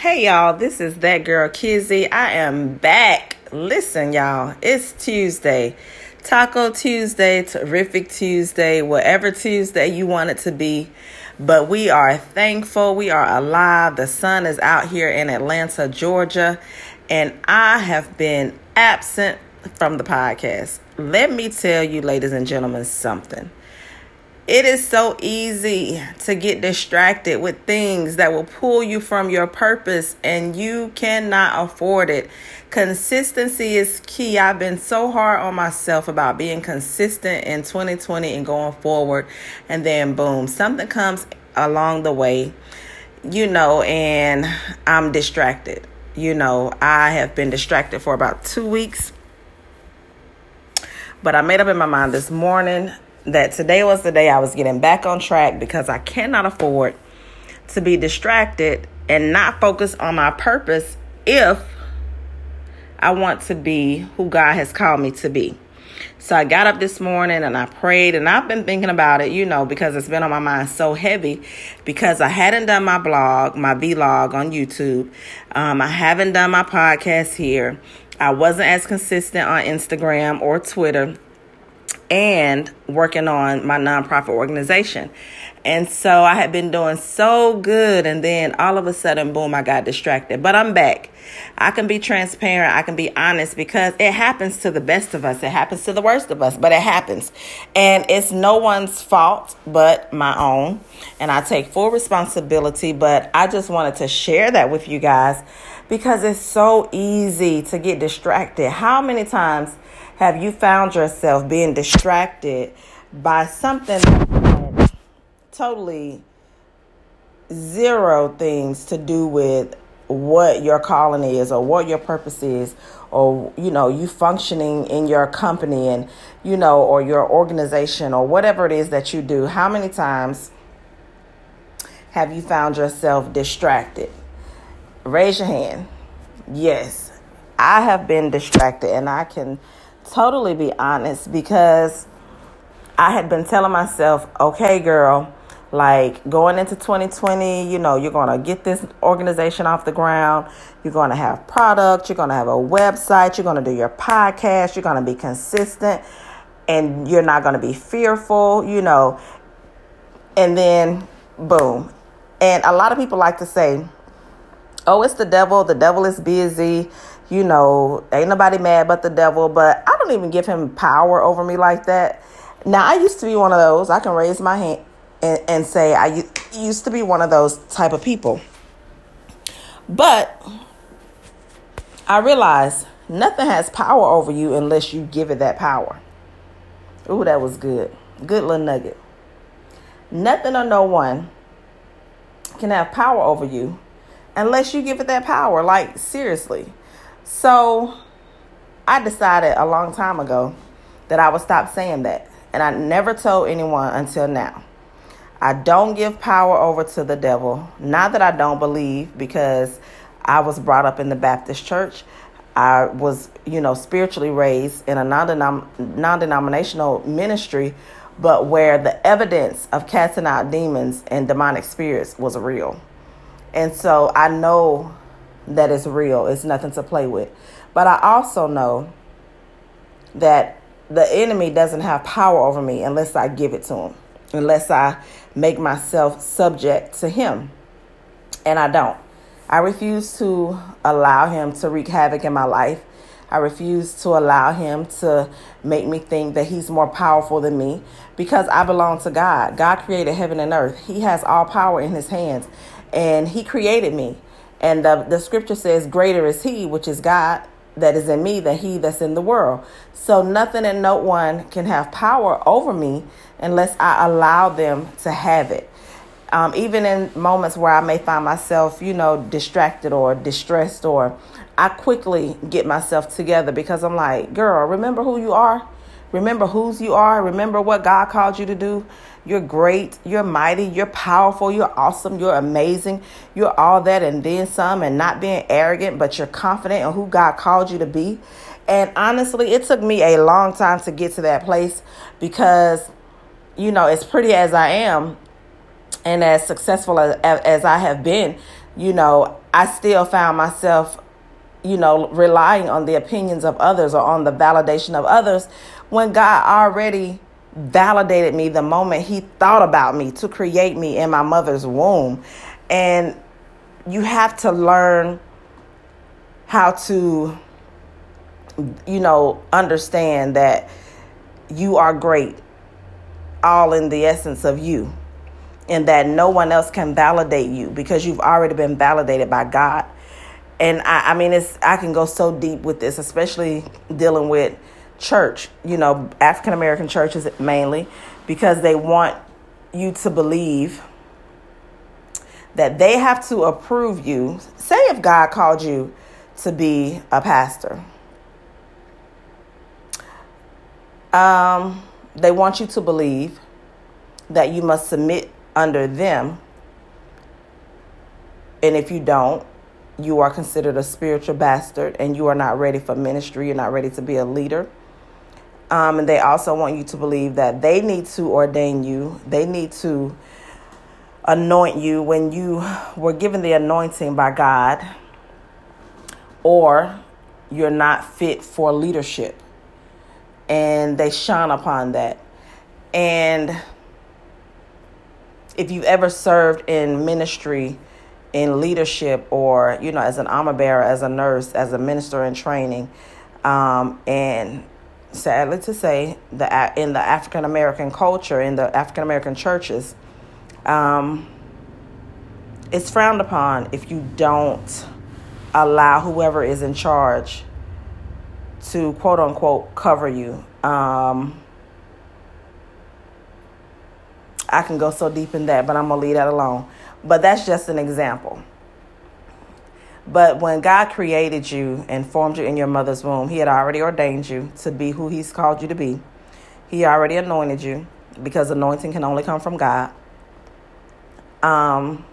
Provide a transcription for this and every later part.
Hey y'all, this is that girl Kizzy. I am back. Listen, y'all, it's Tuesday. Taco Tuesday, terrific Tuesday, whatever Tuesday you want it to be. But we are thankful. We are alive. The sun is out here in Atlanta, Georgia. And I have been absent from the podcast. Let me tell you, ladies and gentlemen, something. It is so easy to get distracted with things that will pull you from your purpose, and you cannot afford it. Consistency is key. I've been so hard on myself about being consistent in 2020 and going forward, and then boom, something comes along the way, you know, and I'm distracted. You know, I have been distracted for about two weeks. But I made up in my mind this morning that today was the day I was getting back on track because I cannot afford to be distracted and not focus on my purpose if I want to be who God has called me to be. So I got up this morning and I prayed and I've been thinking about it, you know, because it's been on my mind so heavy because I hadn't done my blog, my vlog on YouTube. Um, I haven't done my podcast here. I wasn't as consistent on Instagram or Twitter and working on my nonprofit organization. And so I had been doing so good, and then all of a sudden, boom, I got distracted. But I'm back. I can be transparent, I can be honest because it happens to the best of us, it happens to the worst of us, but it happens. And it's no one's fault but my own. And I take full responsibility, but I just wanted to share that with you guys because it's so easy to get distracted. How many times have you found yourself being distracted by something that totally zero things to do with what your calling is or what your purpose is or you know you functioning in your company and you know or your organization or whatever it is that you do? How many times have you found yourself distracted? Raise your hand. Yes. I have been distracted and i can totally be honest because I had been telling myself, okay, girl, like going into 2020, you know, you're going to get this organization off the ground. You're going to have products. You're going to have a website. You're going to do your podcast. You're going to be consistent and you're not going to be fearful, you know. And then, boom. And a lot of people like to say, oh, it's the devil. The devil is busy you know, ain't nobody mad but the devil, but I don't even give him power over me like that. Now, I used to be one of those. I can raise my hand and, and say I used to be one of those type of people. But I realize nothing has power over you unless you give it that power. Ooh, that was good. Good little nugget. Nothing or no one can have power over you unless you give it that power. Like, seriously. So I decided a long time ago that I would stop saying that. And I never told anyone until now. I don't give power over to the devil. Not that I don't believe, because I was brought up in the Baptist church. I was, you know, spiritually raised in a non denominational ministry, but where the evidence of casting out demons and demonic spirits was real. And so I know that is real. It's nothing to play with. But I also know that the enemy doesn't have power over me unless I give it to him, unless I make myself subject to him. And I don't. I refuse to allow him to wreak havoc in my life. I refuse to allow him to make me think that he's more powerful than me because I belong to God. God created heaven and earth. He has all power in his hands and he created me. And the, the scripture says, Greater is he, which is God, that is in me than he that's in the world. So nothing and no one can have power over me unless I allow them to have it. Um, even in moments where I may find myself, you know, distracted or distressed, or I quickly get myself together because I'm like, girl, remember who you are? Remember whose you are. Remember what God called you to do. You're great. You're mighty. You're powerful. You're awesome. You're amazing. You're all that and then some, and not being arrogant, but you're confident in who God called you to be. And honestly, it took me a long time to get to that place because, you know, as pretty as I am and as successful as, as I have been, you know, I still found myself, you know, relying on the opinions of others or on the validation of others when God already validated me the moment He thought about me to create me in my mother's womb. And you have to learn how to, you know, understand that you are great, all in the essence of you and that no one else can validate you because you've already been validated by God. And I, I mean, it's I can go so deep with this, especially dealing with church, you know, African American churches mainly, because they want you to believe that they have to approve you. Say if God called you to be a pastor. Um, they want you to believe that you must submit under them. And if you don't, you are considered a spiritual bastard and you are not ready for ministry. You're not ready to be a leader. Um, and they also want you to believe that they need to ordain you, they need to anoint you when you were given the anointing by God, or you're not fit for leadership. And they shine upon that. And if you've ever served in ministry, in leadership, or you know, as an armor bearer, as a nurse, as a minister in training, um, and sadly to say, the in the African American culture, in the African American churches, um, it's frowned upon if you don't allow whoever is in charge to quote unquote cover you. Um, I can go so deep in that, but I'm to leave that alone. But that's just an example. But when God created you and formed you in your mother's womb, He had already ordained you to be who He's called you to be. He already anointed you because anointing can only come from God. Um,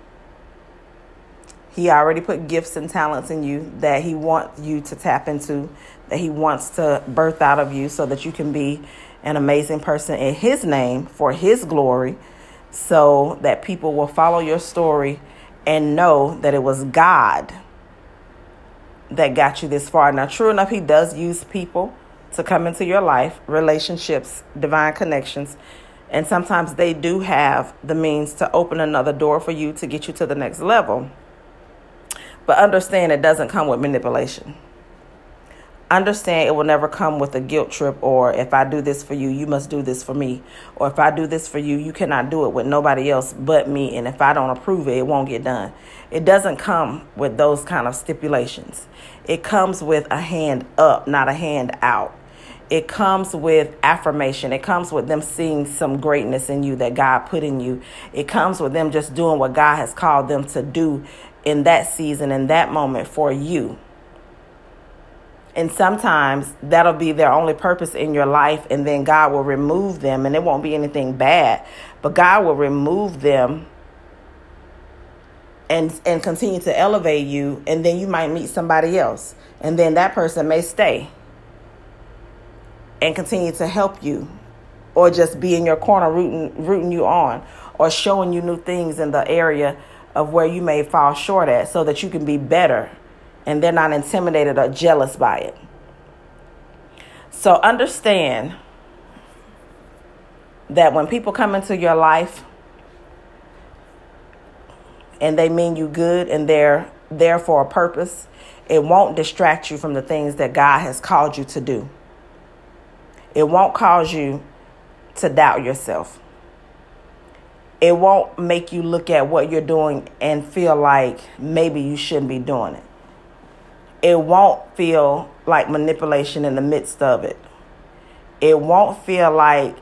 he already put gifts and talents in you that He wants you to tap into, that He wants to birth out of you so that you can be an amazing person in His name for His glory so that people will follow your story and know that it was God that got you this far. Now, true enough, He does use people to come into your life, relationships, divine connections. And sometimes they do have the means to open another door for you to get you to the next level. But understand it doesn't come with manipulation understand it will never come with a guilt trip or if I do this for you, you must do this for me. Or if I do this for you, you cannot do it with nobody else but me. And if I don't approve it, it won't get done. It doesn't come with those kind of stipulations. It comes with a hand up, not a hand out. It comes with affirmation. It comes with them seeing some greatness in you that God put in you. It comes with them just doing what God has called them to do in that season, in that moment for you and sometimes that'll be their only purpose in your life, and then God will remove them, and it won't be anything bad, but God will remove them and and continue to elevate you, and then you might meet somebody else, and then that person may stay and continue to help you, or just be in your corner rooting rooting you on, or showing you new things in the area of where you may fall short at, so that you can be better and they're not intimidated or jealous by it. So understand that when people come into your life and they mean you good and they're there for a purpose, it won't distract you from the things that God has called you to do. It won't cause you to doubt yourself. It won't make you look at what you're doing and feel like maybe you shouldn't be doing it it won't feel like manipulation in the midst of it. It won't feel like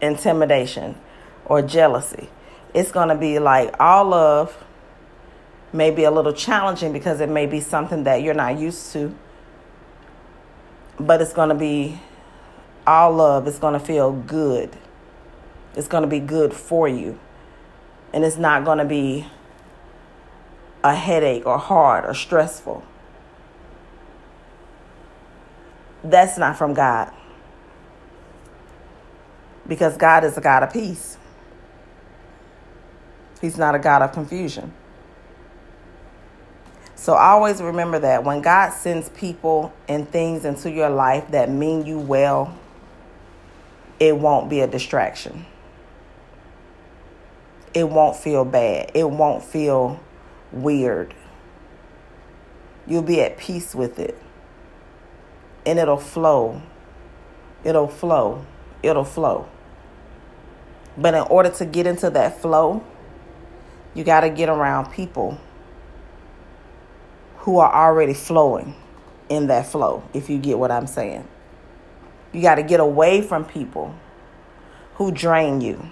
intimidation or jealousy. It's going to be like all love, maybe a little challenging because it may be something that you're not used to, but it's going to be all love. It's going to feel good. It's going to be good for you. And it's not going to be a headache or hard or stressful. That's not from God. Because God is a God of peace. He's not a God of confusion. So always remember that when God sends people and things into your life that mean you well, it won't be a distraction. It won't feel bad. It won't feel weird. You'll be at peace with it. And it'll flow. It'll flow. It'll flow. But in order to get into that flow, you got to get around people who are already flowing in that flow, if you get what I'm saying. You got to get away from people who drain you.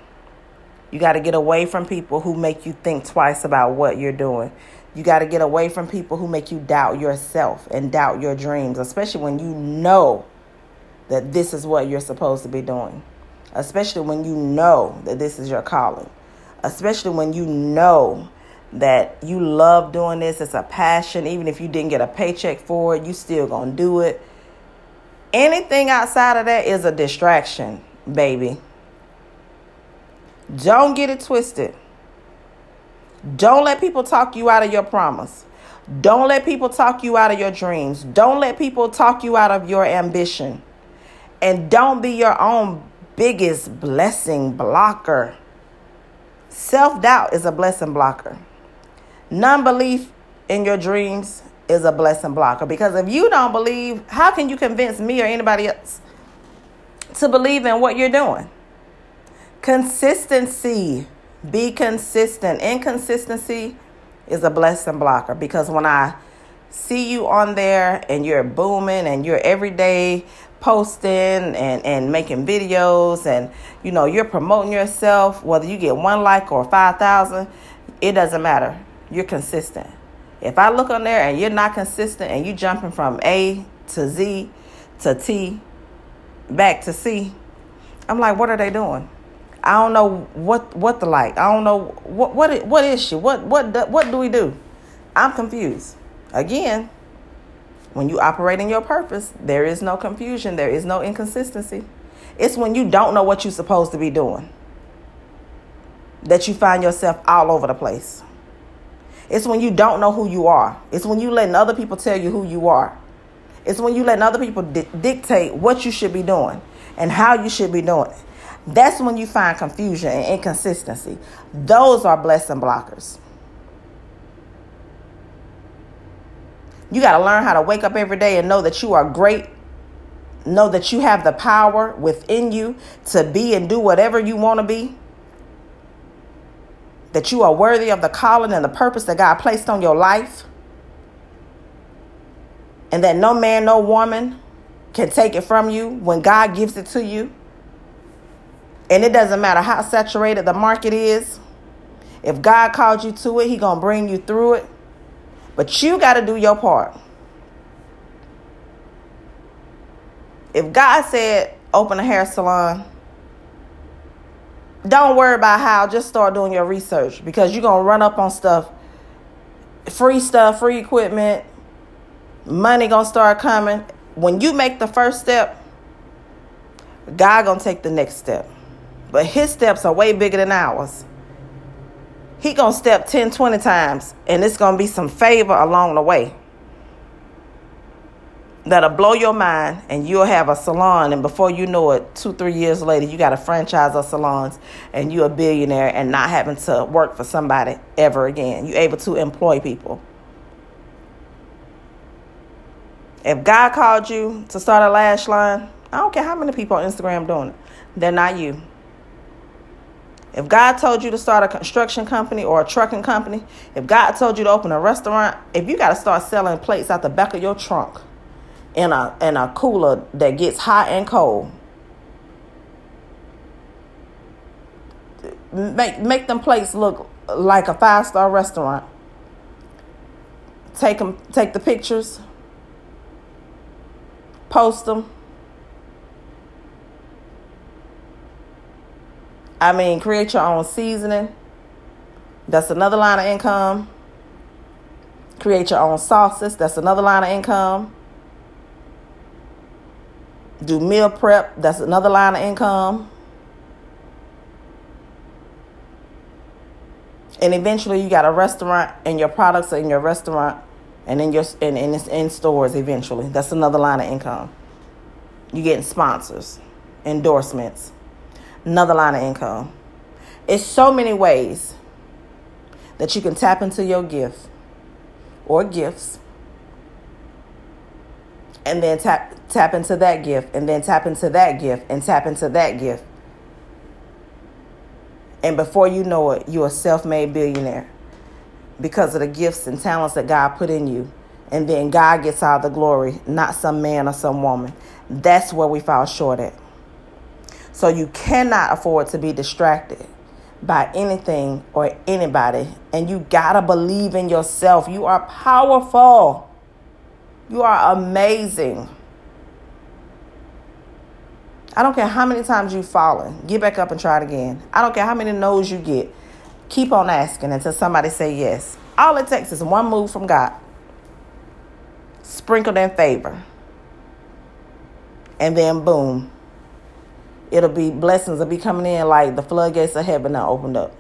You got to get away from people who make you think twice about what you're doing. You got to get away from people who make you doubt yourself and doubt your dreams, especially when you know that this is what you're supposed to be doing. Especially when you know that this is your calling. Especially when you know that you love doing this, it's a passion. Even if you didn't get a paycheck for it, you still to do it. Anything outside of that is a distraction, baby. Don't get it twisted. Don't let people talk you out of your promise. Don't let people talk you out of your dreams. Don't let people talk you out of your ambition. And don't be your own biggest blessing blocker. Self doubt is a blessing blocker. Non belief in your dreams is a blessing blocker because if you don't believe, how can you convince me or anybody else to believe in what you're doing? Consistency. Be consistent. Inconsistency is a blessing blocker because when I see you on there and you're booming and you're every day posting and, and making videos and you know you're promoting yourself whether you get one like or 5000 it doesn't matter you're consistent if i look on there and you're not consistent and you're jumping from a to z to t back to c i'm like what are they doing I don't know what what the like. I don't know what what what is she? What what what do we do? I'm confused. Again, when you operate in your purpose, there is no confusion, there is no inconsistency. It's when you don't know what you're supposed to be doing that you find yourself all over the place. It's when you don't know who you are. It's when you letting other people tell you who you are. It's when you letting other people di- dictate what you should be doing and how you should be doing it. That's when you find confusion and inconsistency. Those are blessing blockers. You got to learn how to wake up every day and know that you are great. Know that you have the power within you to be and do whatever you want to be. That you are worthy of the calling and the purpose that God placed on your life. And that no man, no woman can take it from you when God gives it to you. And it doesn't matter how saturated the market is. If God called you to it, He gonna bring you through it. But you got to do your part. If God said open a hair salon, don't worry about how. Just start doing your research because you're gonna run up on stuff, free stuff, free equipment. Money gonna start coming. When you make the first step, God gonna take the next step. But his steps are way bigger than ours. He going to step 10, 20 times, and it's going to be some favor along the way. That'll blow your mind, and you'll have a salon, and before you know it, two, three years later, you got a franchise of salons, and you're a billionaire and not having to work for somebody ever again. You're able to employ people. If God called you to start a lash line, I don't care how many people on Instagram doing it. They're not you. If God told you to start a construction company or a trucking company, if God told you to open a restaurant, if you got to start selling plates out the back of your trunk in a in a cooler that gets hot and cold, make make them plates look like a five star restaurant. Take them, take the pictures, post them I mean, create your own seasoning. That's another line of income. Create your own sauces. That's another line of income. Do meal prep. That's another line of income. and eventually you got a restaurant and your products are in your restaurant and in your and, and it's in stores eventually that's another line of income You're getting sponsors endorsements another line of income it's so many ways that you can tap into your gift or gifts and then tap tap into that gift and then tap into that gift and tap into that gift and before you know it, you're a self made billionaire because of the gifts and talents that God put in you. And then God gets all the glory, not some man or some woman. That's where we fall short at. So you cannot afford to be distracted by anything or anybody. And you got to believe in yourself. You are powerful. You are amazing. I don't care how many times you've fallen. Get back up and try it again. I don't care how many no's you get. Keep on asking until somebody say yes. All it takes is one move from God. Sprinkled in favor. And then boom. It'll be blessings will be coming in like the floodgates of heaven are opened up.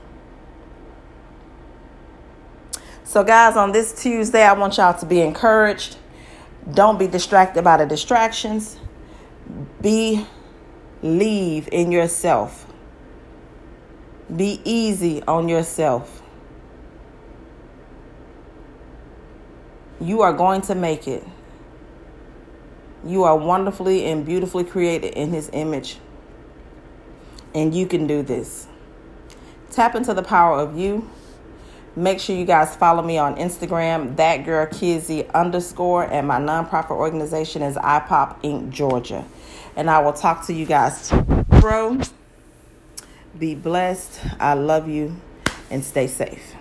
So, guys, on this Tuesday, I want y'all to be encouraged. Don't be distracted by the distractions. Believe in yourself. Be easy on yourself. You are going to make it. You are wonderfully and beautifully created in His image. And you can do this. Tap into the power of you. Make sure you guys follow me on Instagram, that girl Kizzy underscore, and my nonprofit organization is IPOP Inc. Georgia. And I will talk to you guys tomorrow. Be blessed. I love you and stay safe.